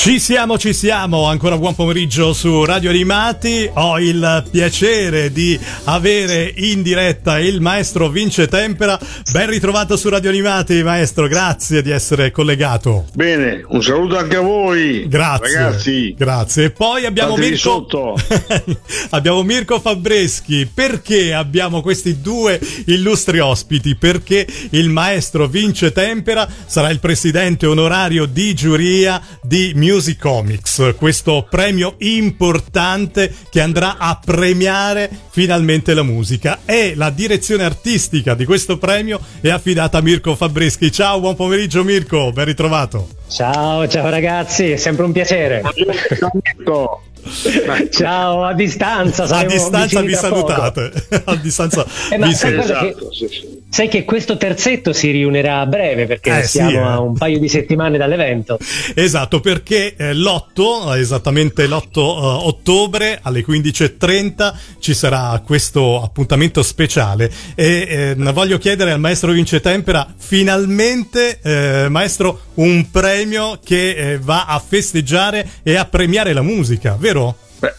Ci siamo, ci siamo, ancora buon pomeriggio su Radio Animati. Ho il piacere di avere in diretta il maestro Vince Tempera. Ben ritrovato su Radio Animati, maestro, grazie di essere collegato. Bene, un saluto anche a voi. Grazie. Ragazzi. Grazie. E poi abbiamo Fatevi Mirko sotto. abbiamo Mirko Fabreschi. Perché abbiamo questi due illustri ospiti? Perché il maestro Vince Tempera sarà il presidente onorario di giuria di Music Comics, questo premio importante che andrà a premiare finalmente la musica. E la direzione artistica di questo premio è affidata a Mirko Fabreschi. Ciao, buon pomeriggio Mirko, ben ritrovato. Ciao, ciao ragazzi, è sempre un piacere. Ecco. Ciao, a distanza. A distanza vi salutate. a distanza Eh, vi salutate. Esatto, sì, sì. Sai che questo terzetto si riunirà a breve perché Eh, sì, siamo eh. a un paio di settimane dall'evento. Esatto, perché eh, l'8, esattamente l'8 eh, ottobre alle 15.30 ci sarà questo appuntamento speciale e eh, voglio chiedere al maestro Vince Tempera finalmente, eh, maestro, un premio che eh, va a festeggiare e a premiare la musica, vero? Beh,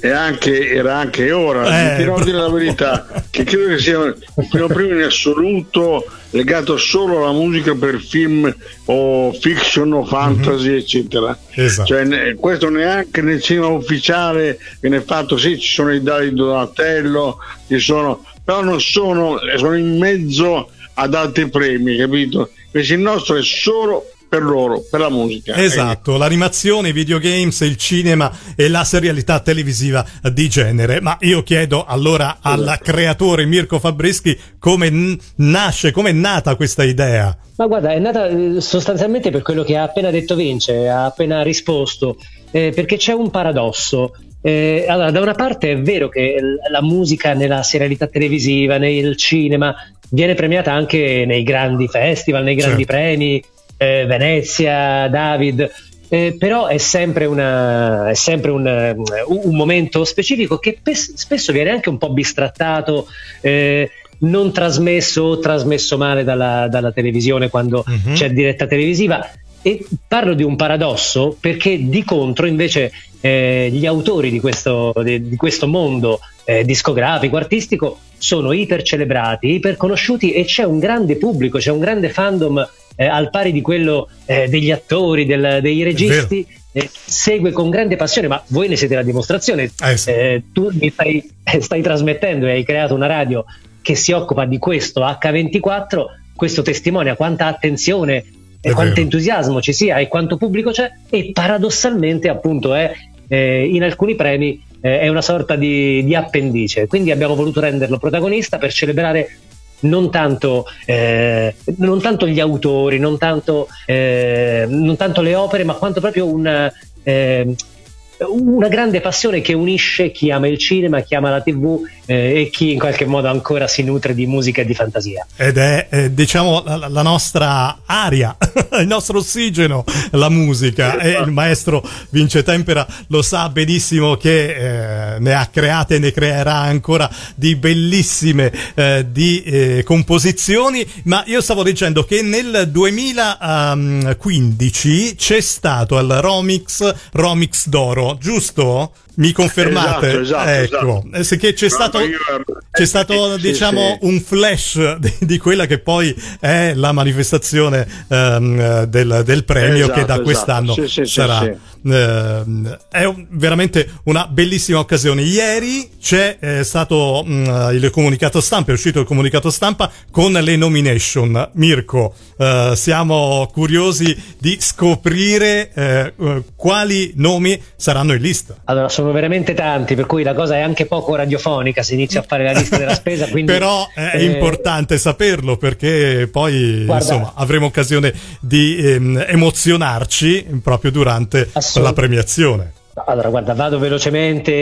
eh, anche, era anche ora, Eh, a dire la verità, che credo che sia il primo premio in assoluto legato solo alla musica per film o fiction o fantasy, eccetera. Esatto. Cioè, questo neanche nel cinema ufficiale viene fatto, sì, ci sono i dadi di Donatello, ci sono, però non sono, sono in mezzo ad altri premi, capito? Invece il nostro è solo per loro, per la musica. Esatto, l'animazione, i videogames, il cinema e la serialità televisiva di genere. Ma io chiedo allora al creatore Mirko Fabreschi come n- nasce, come è nata questa idea. Ma guarda, è nata eh, sostanzialmente per quello che ha appena detto Vince, ha appena risposto, eh, perché c'è un paradosso. Eh, allora, da una parte è vero che la musica nella serialità televisiva, nel cinema, viene premiata anche nei grandi festival, nei grandi Certo. premi, eh, Venezia, David. Eh, però è sempre, una, è sempre un, eh, un- momento specifico che pes- spesso viene anche un po' bistrattato, eh, non trasmesso o trasmesso male dalla, dalla televisione quando Mhm. c'è diretta televisiva. E parlo di un paradosso perché di contro invece eh, gli autori di questo, di, di questo mondo eh, discografico, artistico sono iper celebrati, iper conosciuti e c'è un grande pubblico, c'è un grande fandom eh, al pari di quello eh, degli attori, del- dei registi. eh, segue con grande passione, ma voi ne siete la dimostrazione. Eh sì. Eh, tu mi stai, stai trasmettendo e hai creato una radio che si occupa di questo H24, questo testimonia quanta attenzione e quanto entusiasmo ci sia e quanto pubblico c'è e paradossalmente appunto è eh, in alcuni premi eh, è una sorta di, di appendice quindi abbiamo voluto renderlo protagonista per celebrare non tanto, eh, non tanto gli autori non tanto, eh, non tanto le opere ma quanto proprio una, eh, una grande passione che unisce chi ama il cinema, chi ama la tv eh, e chi in qualche modo ancora si nutre di musica e di fantasia. Ed è, eh, diciamo, la, la nostra aria, il nostro ossigeno, la musica. E il maestro Vince Tempera lo sa benissimo che eh, ne ha create e ne creerà ancora di bellissime eh, di, eh, composizioni. Ma io stavo dicendo che nel 2015 c'è stato al Romix, Romix d'Oro, giusto? Mi confermate? Esatto, esatto, ecco, esatto. Eh, che c'è stato, io- c'è stato sì, diciamo sì. un flash di, di quella che poi è la manifestazione ehm, del, del premio Esatto, che da esatto. quest'anno sì, sarà. Ehm, è un- veramente una bellissima occasione. Ieri c'è eh, stato mh, il comunicato stampa, è uscito il comunicato stampa con le nomination. Mirko, eh, siamo curiosi di scoprire eh, eh, quali nomi saranno in lista. Allora, sono veramente tanti, per cui la cosa è anche poco radiofonica se inizia a fare la lista della spesa. Quindi, Però è eh, importante saperlo perché poi Guarda- insomma avremo occasione di ehm, emozionarci proprio durante la premiazione. Allora, guarda, vado velocemente,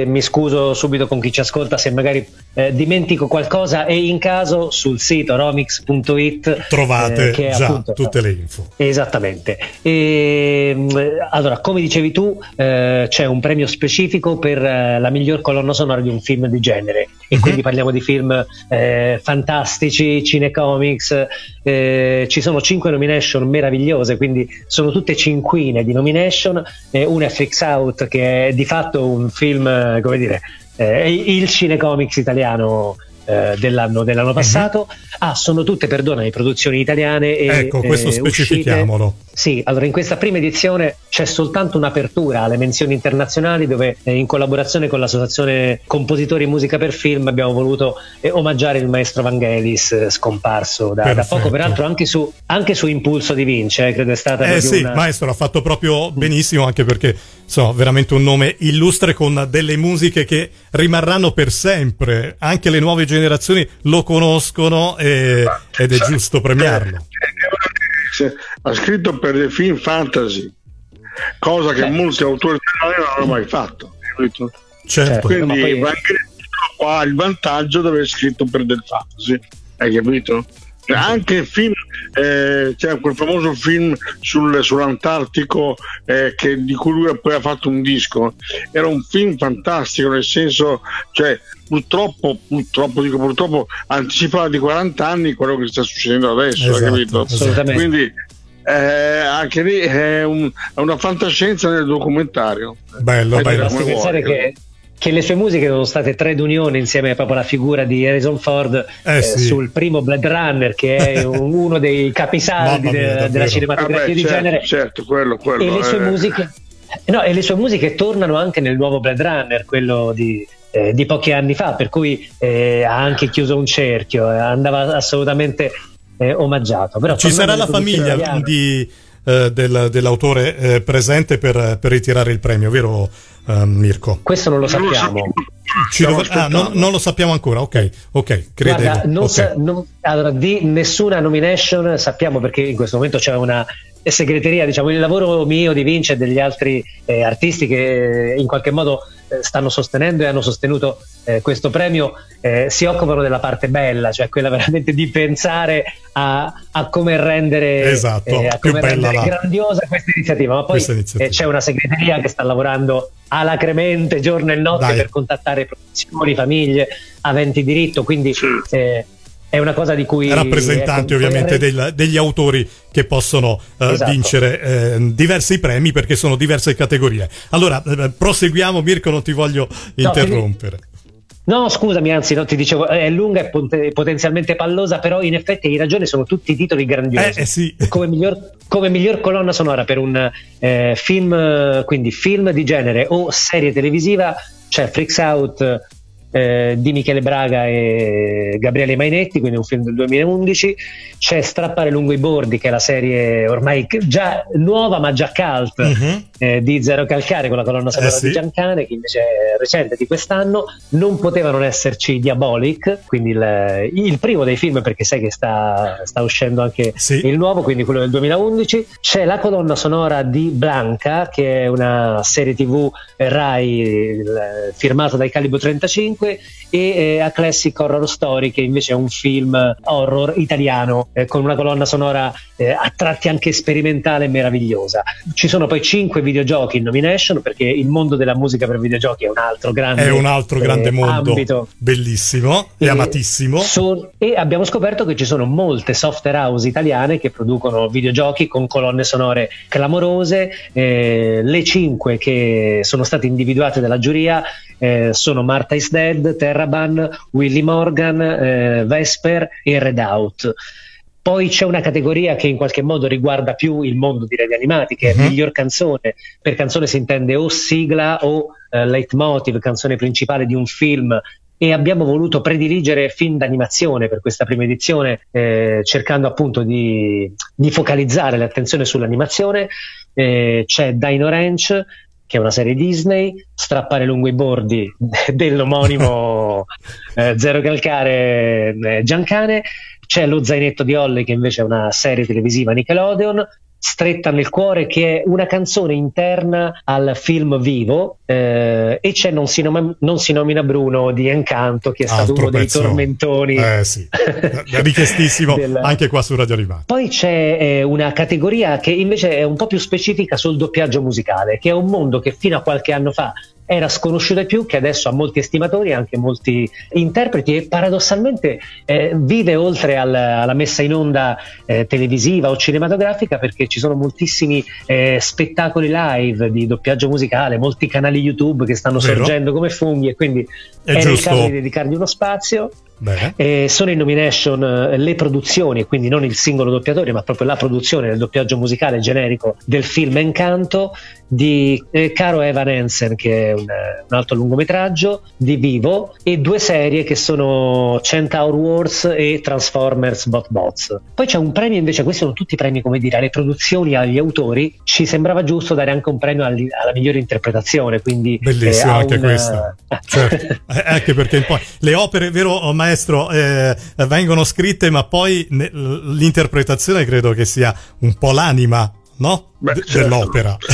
eh, mi scuso subito con chi ci ascolta se magari eh, dimentico qualcosa e in caso sul sito romix.it trovate eh, già appunto, tutte le info. Esattamente. E, mm, allora, come dicevi tu, eh, c'è un premio specifico per eh, la miglior colonna sonora di un film di genere e mm-hmm. quindi parliamo di film eh, fantastici, cinecomics, ci sono cinque nomination meravigliose, quindi sono tutte cinquine di nomination, una è Freaks Out che è di fatto un film, come dire, eh, il cinecomics italiano eh, dell'anno, dell'anno, mhm. passato. Uh-huh. Ah, sono tutte, perdonami, produzioni italiane. E, ecco, questo eh, specifichiamolo. Uscite. Sì, allora in questa prima edizione c'è soltanto un'apertura alle menzioni internazionali dove eh, in collaborazione con l'associazione Compositori Musica per Film abbiamo voluto eh, omaggiare il maestro Vangelis eh, scomparso da, da, poco, peraltro anche su, anche su impulso di Vince, credo è stata... Eh sì, una... maestro l'ha fatto proprio benissimo anche perché so, veramente un nome illustre con delle musiche che rimarranno per sempre, anche le nuove generazioni lo conoscono e, ed è giusto premiarlo. Ha scritto per dei film fantasy, cosa che molti autori non hanno mai fatto. Certo. certo. Quindi poi... ha il vantaggio di aver scritto per del fantasy, hai capito? Anche il film, eh, c'è quel famoso film sul, sull'Antartico eh, che, di cui lui poi ha fatto un disco, era un film fantastico nel senso, cioè purtroppo, purtroppo, dico purtroppo, anticipava di 40 anni quello che sta succedendo adesso, esatto, capito? Quindi eh, anche lì è, un, è, una fantascienza nel documentario. Bello, bello. Basti pensare che che le sue musiche sono state tre d'unione insieme proprio alla figura di Harrison Ford eh, eh, sì. sul primo Blade Runner che è uno dei capisaldi mia, de, della cinematografia ah, beh, di certo, genere certo, quello, quello, e, le sue eh. musiche, no, e le sue musiche tornano anche nel nuovo Blade Runner quello di, eh, di pochi anni fa per cui eh, ha anche chiuso un cerchio eh, andava assolutamente omaggiato Però, ci sarà la famiglia di, del, dell'autore presente per, per ritirare il premio vero uh, Mirko? Questo non lo sappiamo. Dov- ah, non, non, lo sappiamo ancora, ok, ok, credevo. Guarda, non okay. Sa- non, allora, di nessuna nomination sappiamo perché in questo momento c'è una segreteria, diciamo, il lavoro mio di Vince e degli altri eh, artisti che eh, in qualche modo eh, stanno sostenendo e hanno sostenuto eh, questo premio eh, si occupano della parte bella, cioè quella veramente di pensare a, a come rendere, esatto, a come rendere grandiosa questa iniziativa. Ma poi iniziativa. c'è una segreteria che sta lavorando alacremente giorno e notte Dai. per contattare produzioni, famiglie, aventi diritto, quindi eh, è una cosa di cui rappresentanti ovviamente del, degli autori che possono uh, esatto. vincere eh, diversi premi perché sono diverse categorie allora eh, proseguiamo Mirko non ti voglio interrompere no, No, scusami, anzi, no, ti dicevo, è lunga e pot- potenzialmente pallosa, però in effetti hai ragione, sono tutti titoli grandiosi. Eh, eh sì. come, miglior, come, miglior, colonna sonora per un eh, film, quindi film di genere o serie televisiva, c'è Freaks Out, eh, di Michele Braga e Gabriele Mainetti, quindi un film del 2011. C'è Strappare lungo i bordi, che è la serie ormai già nuova ma già cult uh-huh. eh, di Zero Calcare con la colonna sonora eh sì. di Giancane, che invece è recente di quest'anno. Non poteva non esserci Diabolic, quindi il, il primo dei film, perché sai che sta, sta uscendo anche sì. il nuovo, quindi quello del 2011. C'è la colonna sonora di Blanca, che è una serie tv Rai firmata dai Calibro 35 5 e eh, A Classic Horror Story che invece è un film horror italiano eh, con una colonna sonora eh, a tratti anche sperimentale e meravigliosa. Ci sono poi 5 videogiochi in nomination perché il mondo della musica per videogiochi è un altro grande È un altro grande eh, mondo ambito. bellissimo e, e amatissimo. So, e abbiamo scoperto che ci sono molte software house italiane che producono videogiochi con colonne sonore clamorose. Eh, le 5 che sono state individuate dalla giuria eh, sono Marta is Dead, Terraban, Willy Morgan, eh, Vesper e Redout. Poi c'è una categoria che in qualche modo riguarda più il mondo di radi animati, che è uh-huh. miglior canzone. Per canzone si intende o sigla o eh, leitmotiv, canzone principale di un film. E abbiamo voluto prediligere film d'animazione per questa prima edizione, eh, cercando appunto di, di, focalizzare l'attenzione sull'animazione. Eh, c'è Dino Ranch, che è una serie Disney, strappare lungo i bordi dell'omonimo eh, Zero Calcare eh, Giancane, c'è lo zainetto di Holly che invece è una serie televisiva Nickelodeon, stretta nel cuore che è una canzone interna al film Vivo eh, e c'è non si, nom- non si, nomina Bruno di Encanto che è stato Altro uno dei pezzo. tormentoni Eh sì, richiestissimo del- anche qua su Radio Animati. poi c'è eh, una categoria che invece è un po' più specifica sul doppiaggio musicale, che è un mondo che fino a qualche anno fa era sconosciuto ai più, che adesso ha molti estimatori e anche molti interpreti e paradossalmente eh, vive oltre al- alla messa in onda eh, televisiva o cinematografica perché ci sono moltissimi eh, spettacoli live di doppiaggio musicale, molti canali YouTube che stanno Vero. sorgendo come funghi e quindi È era il caso di dedicargli uno spazio. Eh, sono in nomination eh, le produzioni, quindi non il singolo doppiatore, ma proprio la produzione del doppiaggio musicale generico del film Encanto di eh, Caro Evan Hansen, che è un, eh, un altro lungometraggio di Vivo, e due serie che sono Centaur Wars e Transformers Bot Bots. Poi c'è un premio invece, questi sono tutti premi, come dire, alle produzioni, agli autori. Ci sembrava giusto dare anche un premio agli- alla migliore interpretazione, quindi Bellissimo eh, anche un- questa. Certo. Eh, anche perché poi le opere, vero oh, maestro, eh, vengono scritte, ma poi ne- l'interpretazione credo che sia un po' l'anima, no? Beh, De- certo. Dell'opera.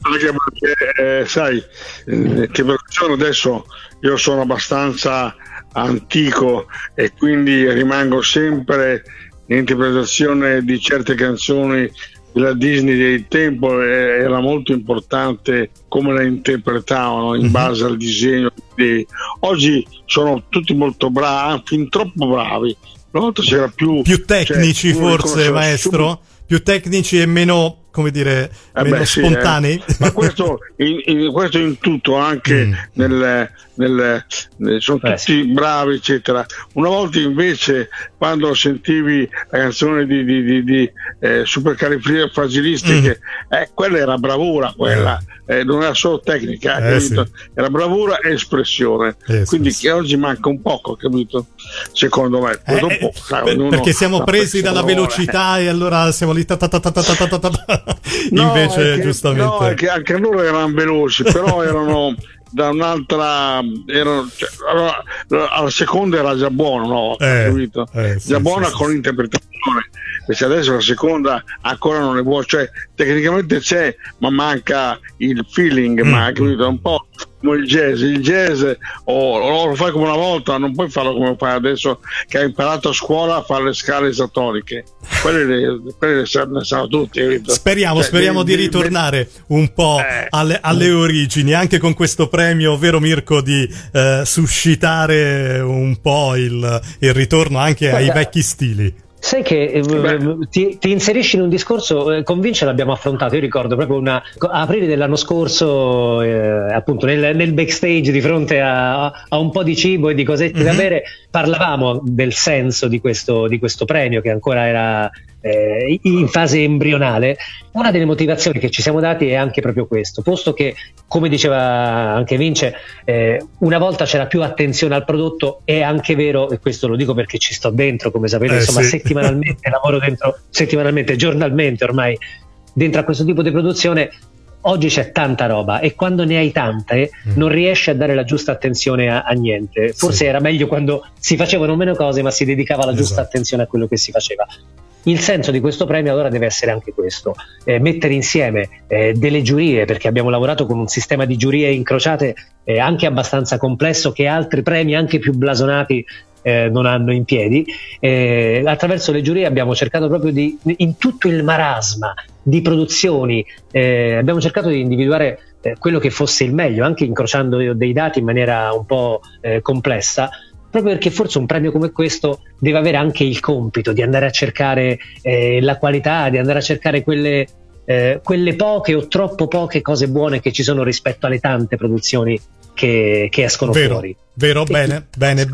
anche perché eh, sai eh, che produzione adesso io sono abbastanza antico e quindi rimango sempre in interpretazione di certe canzoni della Disney del tempo era molto importante come la interpretavano in Mhm. base al disegno di- oggi sono tutti molto bravi fin troppo bravi una volta c'era più Più tecnici cioè, forse, maestro? Più tecnici e meno, come dire, eh meno beh, sì, spontanei? eh. Ma questo in, in- questo in tutto, anche Mm. nel, nel- nel- sono Eh, tutti bravi, eccetera. Una volta invece, quando sentivi la canzone di, di, di, di eh, Supercalifragilistiche, eh, quella era bravura, quella eh, non era solo tecnica, Eh, sì. era bravura e espressione. Eh, Quindi sì, sì. che oggi manca un poco, capito? Secondo me. Eh, dopo, eh, sai, per- perché siamo presi dalla velocità e allora siamo lì ta ta ta No, invece che- giustamente no, che anche loro erano veloci, però erano da un'altra. Erano, cioè, allora, alla seconda era già buono, no? Eh, eh, sì, già buona sì, con sì. interpretazione. Invece adesso la seconda ancora non è buona, cioè tecnicamente c'è, ma manca il feeling, Mm. ma capito? È un po' come il jazz. Il jazz o, o lo fai come una volta, non puoi farlo come fai adesso che hai imparato a scuola a fare le scale isotoniche. Quelle le, quelle le sanno tutti. Speriamo, Cioè, speriamo di devi- ritornare un po' Eh. alle, alle origini, anche con questo premio, vero Mirko, di eh, suscitare un po' il, il ritorno anche ai vecchi stili. Sai che eh, Beh. ti, ti inserisci in un discorso, eh, con Vince l'abbiamo affrontato, io ricordo proprio una, a aprile dell'anno scorso, eh, appunto nel, nel backstage di fronte a, a un po' di cibo e di cosette da Mhm. bere, parlavamo del senso di questo, di questo premio che ancora era eh, in fase embrionale. Una delle motivazioni che ci siamo dati è anche proprio questo, posto che, come diceva anche Vince, eh, una volta c'era più attenzione al prodotto, è anche vero, e questo lo dico perché ci sto dentro, come sapete, Eh, insomma, sì. settimanalmente lavoro dentro, settimanalmente, giornalmente ormai dentro a questo tipo di produzione. Oggi c'è tanta roba e quando ne hai tante Mm. non riesci a dare la giusta attenzione a, a niente. Forse Sì. era meglio quando si facevano meno cose ma si dedicava la giusta Esatto. attenzione a quello che si faceva. Il senso di questo premio allora deve essere anche questo, eh, mettere insieme eh, delle giurie, perché abbiamo lavorato con un sistema di giurie incrociate eh, anche abbastanza complesso che altri premi anche più blasonati eh, non hanno in piedi. Eh, attraverso le giurie abbiamo cercato proprio di, in tutto il marasma di produzioni, eh, abbiamo cercato di individuare eh, quello che fosse il meglio, anche incrociando dei dati in maniera un po' eh, complessa, proprio perché forse un premio come questo deve avere anche il compito di andare a cercare eh, la qualità, di andare a cercare quelle, eh, quelle poche o troppo poche cose buone che ci sono rispetto alle tante produzioni che, che escono Vero, fuori. vero, bene, bene,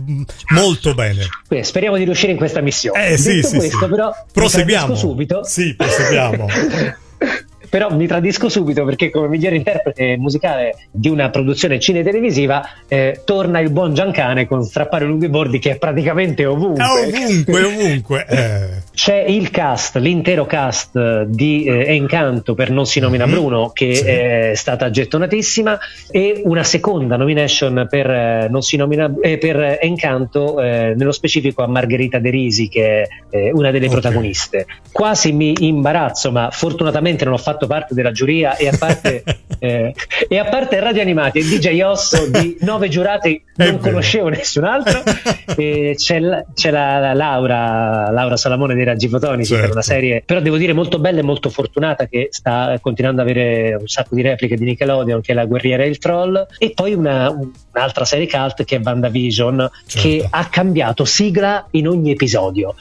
molto bene. Speriamo di riuscire in questa missione. Eh sì, sì, questo, sì. però, Proseguiamo. subito. Sì, proseguiamo. però mi tradisco subito perché come miglior interprete musicale di una produzione cine-televisiva eh, torna il buon Giancane con Strappare lunghi bordi che è praticamente ovunque. ovunque, ovunque. Eh. C'è il cast, l'intero cast di eh, Encanto per Non si nomina mm-hmm. Bruno che sì. è stata gettonatissima e una seconda nomination per, eh, non si nomina, eh, per Encanto, eh, nello specifico a Margherita De Risi che è una delle okay. protagoniste. Quasi mi imbarazzo, ma fortunatamente non ho fatto parte della giuria e a parte, eh, e a parte Radio Animati e DJ Osso di nove giurati non conoscevo nessun altro. E c'è, la, c'è la, la Laura, Laura Salamone dei Raggi Fotonici certo. per una serie, però devo dire molto bella e molto fortunata che sta continuando ad avere un sacco di repliche di Nickelodeon che è La guerriera e il troll e poi una, un'altra serie cult che è WandaVision certo. che ha cambiato sigla in ogni episodio.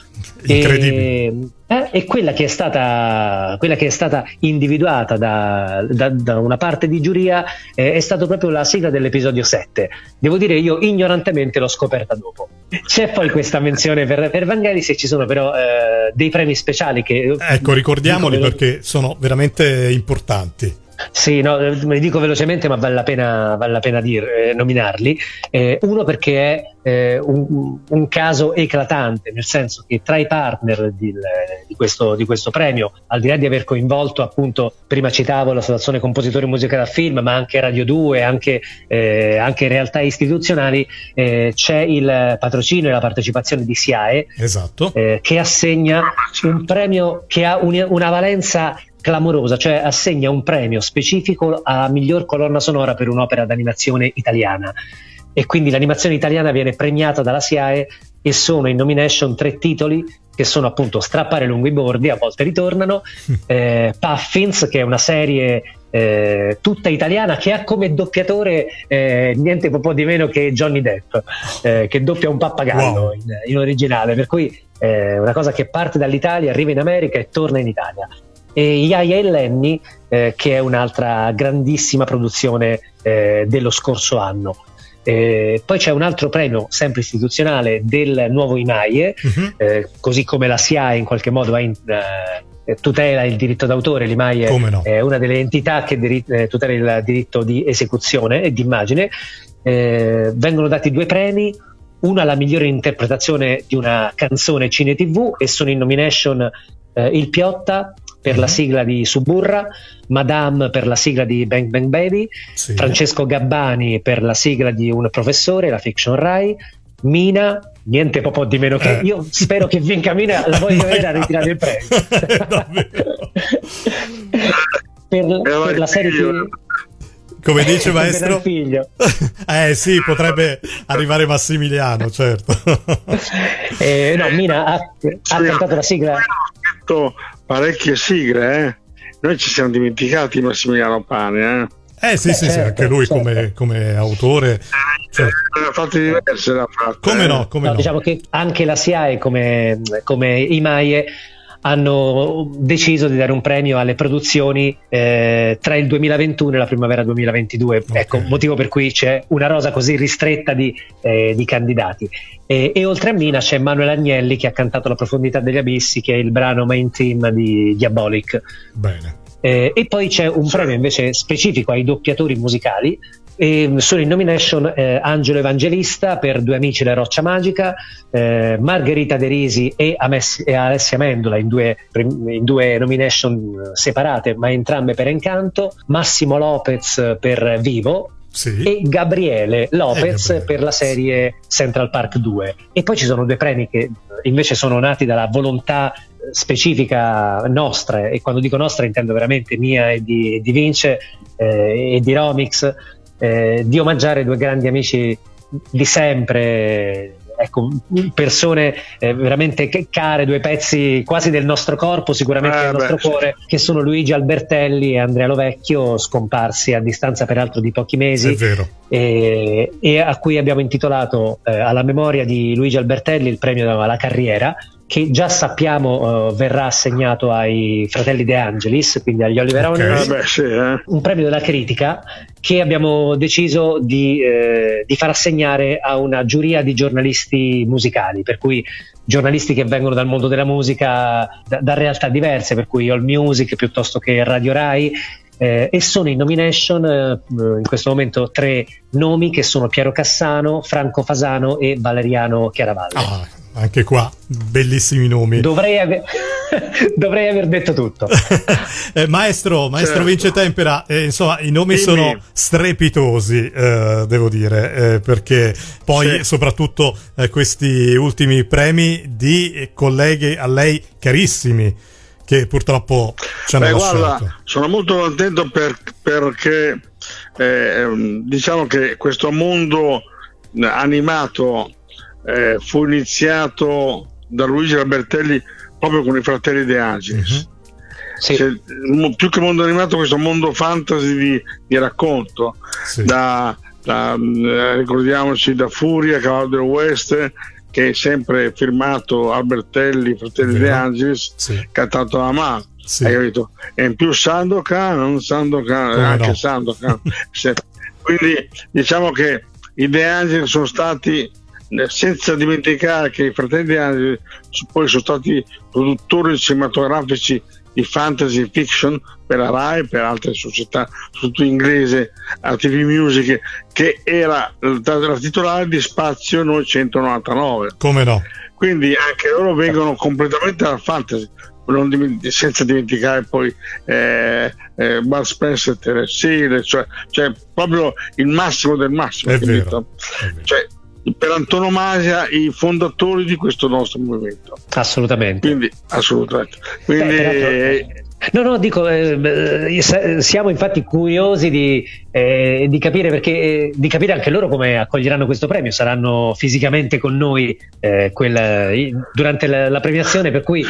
Incredibile. E, eh, e quella che è stata, quella che è stata individuata da, da, da una parte di giuria eh, è stata proprio la sigla dell'episodio 7. Devo dire, io ignorantemente l'ho scoperta dopo. C'è poi questa menzione per, per Vangelis e ci sono però eh, dei premi speciali che... Ecco, ricordiamoli perché sono veramente importanti. Sì, no, me li dico velocemente, ma vale la pena, vale la pena dir, eh, nominarli. Eh, uno perché è eh, un, un, caso eclatante, nel senso che tra i partner di, di, questo, di, questo, premio, al di là di aver coinvolto appunto, prima citavo l'Associazione Compositori Musica da Film, ma anche Radio 2, anche, eh, anche realtà istituzionali, eh, c'è il patrocinio e la partecipazione di SIAE, esatto. Eh, che assegna un premio che ha un, una valenza clamorosa, cioè assegna un premio specifico a miglior colonna sonora per un'opera d'animazione italiana. E quindi l'animazione italiana viene premiata dalla SIAE e sono in nomination tre titoli che sono appunto Strappare lungo i bordi, a volte ritornano, eh, Puffins, che è una serie eh, tutta italiana che ha come doppiatore eh, niente po' di meno che Johnny Depp, eh, che doppia un pappagallo wow. in, in, originale, per cui è una cosa che parte dall'Italia, arriva in America e torna in Italia e Yaya e Lenny, eh, che è un'altra grandissima produzione eh, dello scorso anno. Eh, poi c'è un altro premio sempre istituzionale del nuovo IMAIE, uh-huh. eh, così come la SIAE in qualche modo in, eh, tutela il diritto d'autore, l'IMAIE no. è una delle entità che diri- eh, tutela il diritto di esecuzione e di immagine. Eh, vengono dati due premi, una alla migliore interpretazione di una canzone cine tv e sono in nomination il Piotta per la mhm. sigla di Suburra, Madame per la sigla di Bang Bang Baby, sì. Francesco Gabbani per la sigla di Un professore, la fiction Rai, Mina, niente po' di meno che eh. io spero che vinca Mina, la voglio vedere a ritirare il premio. per, per la serie di come dice maestro eh sì potrebbe arrivare Massimiliano certo eh, no Mina ha, ha cantato la sigla parecchie sigle, eh? Noi ci siamo dimenticati Massimiliano Pane, eh? Eh sì, Beh, sì, certo, sì, anche lui certo. come, come, autore. Cioè... Ne ha fatte diverse da fatte. Come no, come no, no, Diciamo che anche la SIAE come, come Imaie hanno deciso di dare un premio alle produzioni eh, tra il 2021 e la primavera 2022. Okay. Ecco, motivo per cui c'è una rosa così ristretta di, eh, di candidati. E, e, oltre a Mina c'è Manuel Agnelli che ha cantato La profondità degli abissi, che è il brano main team di Diabolic. Bene. Eh, e poi c'è un premio invece specifico ai doppiatori musicali. E sono in nomination eh, Angelo Evangelista per Due amici la roccia magica, eh, Margherita De Risi e, Amessi, e Alessia Mendola in due, in due, nomination separate, ma entrambe per Encanto, Massimo Lopez per Vivo, sì. e Gabriele Lopez Gabriele. per la serie Central Park 2. E poi ci sono due premi che invece sono nati dalla volontà specifica nostra, e quando dico nostra intendo veramente mia e di, di Vince eh, e di Romix, eh, di omaggiare due grandi amici di sempre ecco, persone eh, veramente care, due pezzi quasi del nostro corpo, sicuramente eh, del nostro beh, cuore, sì. che sono Luigi Albertelli e Andrea Lovecchio, scomparsi a distanza peraltro di pochi mesi, e, e, a cui abbiamo intitolato eh, alla memoria di Luigi Albertelli il premio alla carriera che già sappiamo uh, verrà assegnato ai fratelli De Angelis, quindi agli Oliver okay. Owners, ah, sì, eh. un premio della critica che abbiamo deciso di, eh, di, far assegnare a una giuria di giornalisti musicali, per cui giornalisti che vengono dal mondo della musica da, da realtà diverse, per cui All Music piuttosto che Radio Rai. Eh, e sono in nomination eh, in questo momento tre nomi che sono Piero Cassano, Franco Fasano e Valeriano Chiaravalle. Ah anche qua bellissimi nomi. Dovrei, ave- Dovrei aver detto tutto. eh, maestro, maestro certo. Vince Tempera, eh, insomma, i nomi Dimmi. sono strepitosi, eh, devo dire, eh, perché poi sì. soprattutto eh, questi ultimi premi di colleghi a lei carissimi che purtroppo ci hanno Beh, lasciato. Guarda, sono molto contento per, perché eh, diciamo che questo mondo animato eh, fu iniziato da Luigi Albertelli proprio con i fratelli De Angelis. Uh-huh. Sì. Cioè, più che mondo animato, questo mondo fantasy di, di racconto, sì. da, da, eh, ricordiamoci da Furia, Cavallo del West, che è sempre firmato Albertelli, Fratelli De Angelis, sì. cantato da mano. Sì. Hai capito? E in più Sandokan, Sandokan anche no. Sandokan. Quindi diciamo che i De Angelis sono stati senza dimenticare che i fratelli Angeli poi sono stati produttori cinematografici di fantasy fiction per la RAI e per altre società, soprattutto inglese, a TV Music, che era la titolare di Spazio 999. Come no? Quindi anche loro vengono completamente dal fantasy, Diment- senza dimenticare poi eh, eh, Bud Spencer e Terence cioè, cioè, proprio il massimo del massimo. È vero, è vero. Cioè, per antonomasia i fondatori di questo nostro movimento. Assolutamente. Quindi, assolutamente. Quindi, eh, No, no, dico, eh, siamo infatti curiosi di, eh, di, capire perché, eh, di capire anche loro come accoglieranno questo premio. Saranno fisicamente con noi eh, quel, durante la, la, premiazione, per cui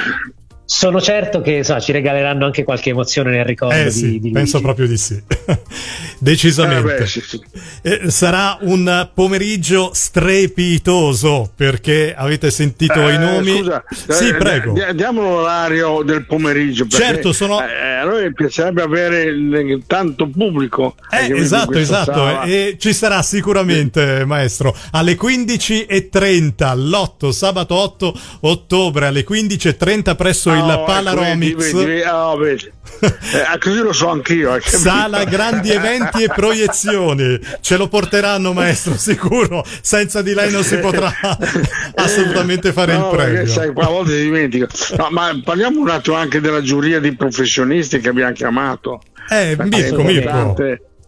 sono certo che so, ci regaleranno anche qualche emozione nel ricordo eh, di, sì, di penso proprio di sì. Decisamente. Eh beh, sì, sì. Eh, sarà un pomeriggio strepitoso perché avete sentito eh, i nomi. scusa, sì eh, prego. diamo l'orario del pomeriggio certo sono eh, a noi piacerebbe avere tanto pubblico. Eh, esatto esatto. e ci sarà sicuramente maestro alle 15.30 l'8 sabato 8 ottobre alle 15.30 presso il oh, Palaromix. Vedi, vedi, oh, vedi. Eh, così lo so anch'io. Eh, Sala grandi eventi e proiezioni. Ce lo porteranno, maestro, sicuro. Senza di lei non si potrà assolutamente fare no, il premio. Sai, a volte dimentica. No, ma parliamo un attimo anche della giuria di professionisti che abbiamo chiamato. Eh, Mirko, Mirko.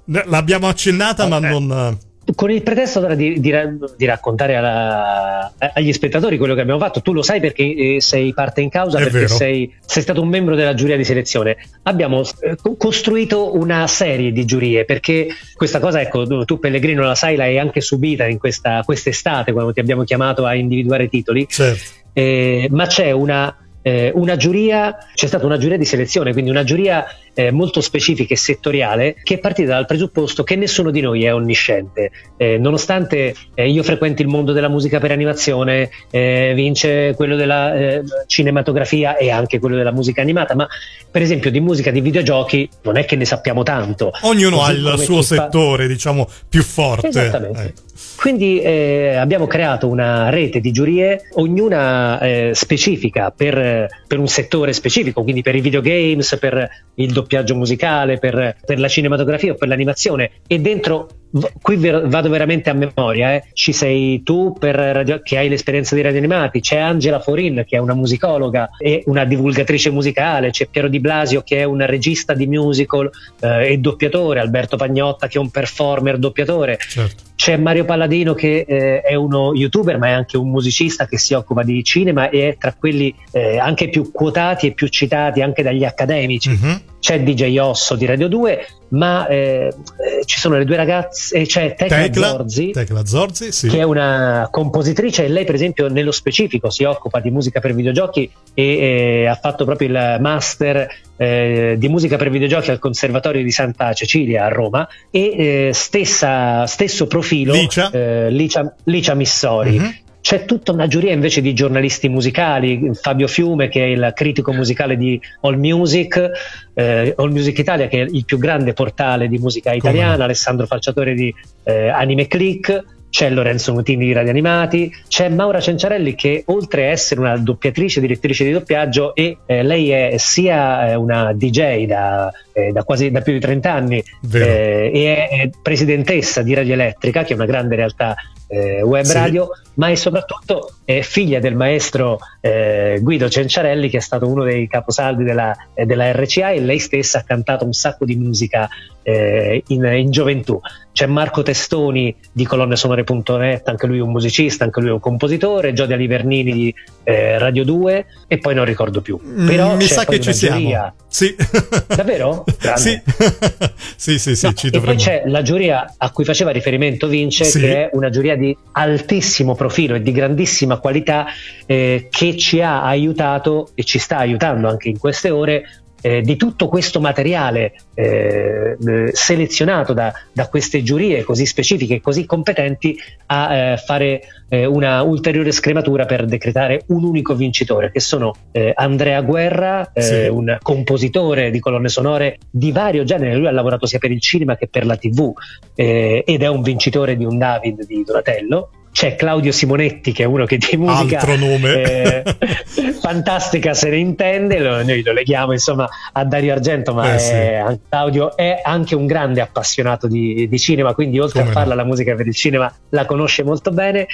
L'abbiamo accennata, ma eh. non con il pretesto di, di, di raccontare alla, agli spettatori quello che abbiamo fatto, tu lo sai perché eh, sei parte in causa, È perché sei, sei, stato un membro della giuria di selezione. Abbiamo eh, costruito una serie di giurie perché questa cosa, ecco, tu Pellegrino la sai, l'hai anche subita in questa quest'estate quando ti abbiamo chiamato a individuare titoli. Certo. Eh, ma c'è una eh, una giuria, c'è stata una giuria di selezione, quindi una giuria eh, molto specifica e settoriale che è partita dal presupposto che nessuno di noi è onnisciente. Eh, nonostante eh, io frequenti il mondo della musica per animazione, eh, vince quello della eh, cinematografia e anche quello della musica animata, ma per esempio di musica di videogiochi non è che ne sappiamo tanto. Ognuno ha il suo settore, fa... diciamo, più forte. Esattamente. Quindi eh, abbiamo creato una rete di giurie, ognuna specifica per, per, un settore specifico, quindi per i videogames, per il doppiaggio musicale, per, per la cinematografia o per l'animazione. E dentro qui vado veramente a memoria, eh. ci sei tu radio, che hai l'esperienza di radio animati, c'è Angela Forin che è una musicologa e una divulgatrice musicale, c'è Piero Di Blasio che è un regista di musical eh, e doppiatore, Alberto Pagnotta che è un performer doppiatore. Certo. C'è Mario Palladino che eh, è uno youtuber ma è anche un musicista che si occupa di cinema e è tra quelli eh, anche più quotati e più citati anche dagli accademici. Mm-hmm. C'è DJ Osso di Radio 2 ma eh, eh, ci sono le due ragazze, eh, c'è Tecla, Tecla Zorzi, Tecla Zorzi sì. che è una compositrice e lei per esempio nello specifico si occupa di musica per videogiochi e eh, ha fatto proprio il master eh, di musica per videogiochi al Conservatorio di Santa Cecilia a Roma e eh, stessa, stesso profilo Licia, Licia, Licia Missori. Mm-hmm c'è tutta una giuria invece di giornalisti musicali, Fabio Fiume che è il critico musicale di All Music, eh, All Music Italia che è il più grande portale di musica italiana, Come? Alessandro Falciatore di eh, Anime Click, c'è Lorenzo Mutini di Radio Animati, c'è Maura Cenciarelli che oltre a essere una doppiatrice, direttrice di doppiaggio e eh, lei è sia eh, una DJ da, eh, da, quasi da più di 30 anni eh, e è, è presidentessa di Radio Elettrica, che è una grande realtà eh, web sì. radio, ma è soprattutto è figlia del maestro eh, Guido Cenciarelli, che è stato uno dei caposaldi della, eh, della, RCA e lei stessa ha cantato un sacco di musica eh, in, in, gioventù. C'è Marco Testoni di colonnesonore.net, anche lui un musicista, anche lui un compositore, Giodia Livernini di eh, Radio 2 e poi non ricordo più. Mm, Però Mi sa che ci siamo. Sì. Davvero? Sì. sì, sì, sì, no, ci dovremmo. E poi c'è la giuria a cui faceva riferimento Vince, sì. che è una giuria di altissimo profilo e di grandissima qualità eh, che ci ha aiutato e ci sta aiutando anche in queste ore eh, di tutto questo materiale eh, eh, selezionato da, da, queste giurie così specifiche e così competenti a eh, fare eh, una ulteriore scrematura per decretare un unico vincitore, che sono eh, Andrea Guerra, sì. un compositore di colonne sonore di vario genere, lui ha lavorato sia per il cinema che per la tv ed è un vincitore di un David di Donatello c'è Claudio Simonetti che è uno che di musica altro nome eh, fantastica se ne intende lo, noi lo leghiamo insomma a Dario Argento ma eh, è, sì. Claudio è anche un grande appassionato di, di cinema quindi oltre Come a farla no. la musica per il cinema la conosce molto bene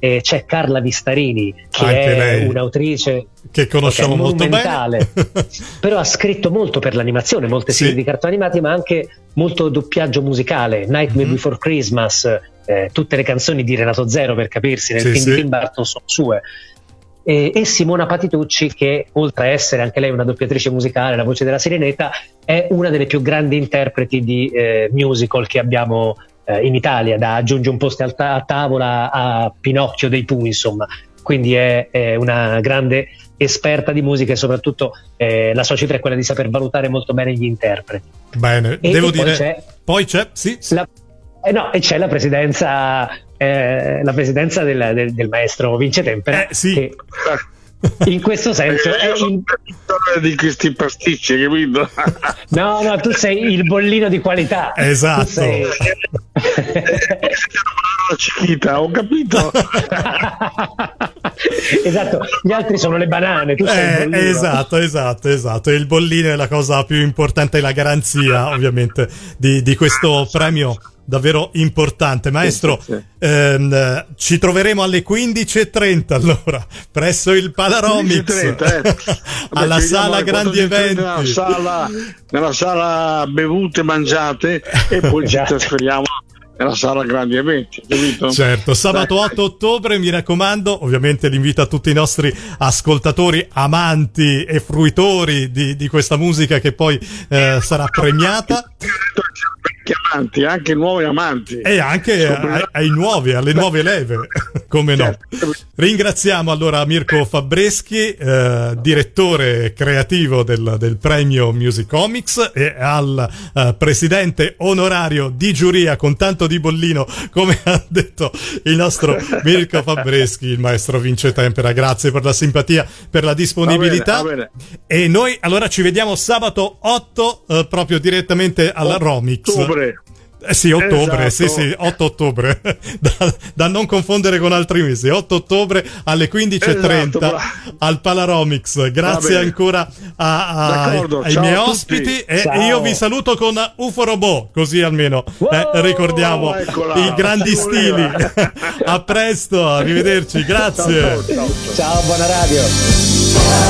e c'è Carla Vistarini che Anche è lei, un'autrice che conosciamo molto bene però ha scritto molto per l'animazione molte serie sì. di cartoni animati ma anche molto doppiaggio musicale Nightmare mm-hmm. Before Christmas eh, tutte le canzoni di Renato Zero per capirsi nel sì, film sì. di Tim Burton sono sue e, e, Simona Patitucci che oltre a essere anche lei una doppiatrice musicale la voce della Sirenetta è una delle più grandi interpreti di eh, musical che abbiamo eh, in Italia da aggiunge un posto ta- a tavola a Pinocchio dei Pooh insomma quindi è, è, una grande esperta di musica e soprattutto eh, la sua cifra è quella di saper valutare molto bene gli interpreti. Bene, e, devo e dire... Poi c'è, poi c'è sì, sì. La, eh no, e c'è la presidenza, eh, la presidenza del, del, del, maestro Vince Tempera. Eh, sì. Che in questo senso è in... di questi pasticci, capito? no, no, tu sei il bollino di qualità. Esatto. Ciclita, ho capito. esatto, gli altri sono le banane. Tu sei eh, esatto, esatto, esatto. E il bollino è la cosa più importante, la garanzia, ovviamente, di, di questo premio davvero importante. Maestro, sì, sì. Ehm, ci troveremo alle 15.30 allora, presso il Palaromix, 15.30, eh. alla sala grandi eventi. Nella sala, nella sala bevute mangiate e poi ci trasferiamo nella sala grandi eventi, capito? Certo, sabato 8 ottobre, mi raccomando, ovviamente l'invito a tutti i nostri ascoltatori, amanti e fruitori di, di questa musica che poi eh, sarà premiata amanti, anche nuovi amanti. E anche ai, ai, nuovi, alle nuove leve, come no. Certo. Ringraziamo allora Mirko Fabreschi, eh, direttore creativo del, del, premio Music Comics e al eh, presidente onorario di giuria con tanto di bollino, come ha detto il nostro Mirko Fabreschi, il maestro Vince Tempera. Grazie per la simpatia, per la disponibilità. Va bene, va bene. E noi allora ci vediamo sabato 8 eh, proprio direttamente alla Romix. Ottobre. Eh sì, ottobre, esatto. sì, sì, 8 ottobre, da, da, non confondere con altri mesi, 8 ottobre alle 15.30 esatto, al Palaromix. Grazie ancora a, a, ai miei ospiti e Ciao. io vi saluto con UFO Robot, così almeno wow, eh, ricordiamo eccola. i grandi stili. a presto, arrivederci, grazie. Ciao, ciao, ciao buona radio.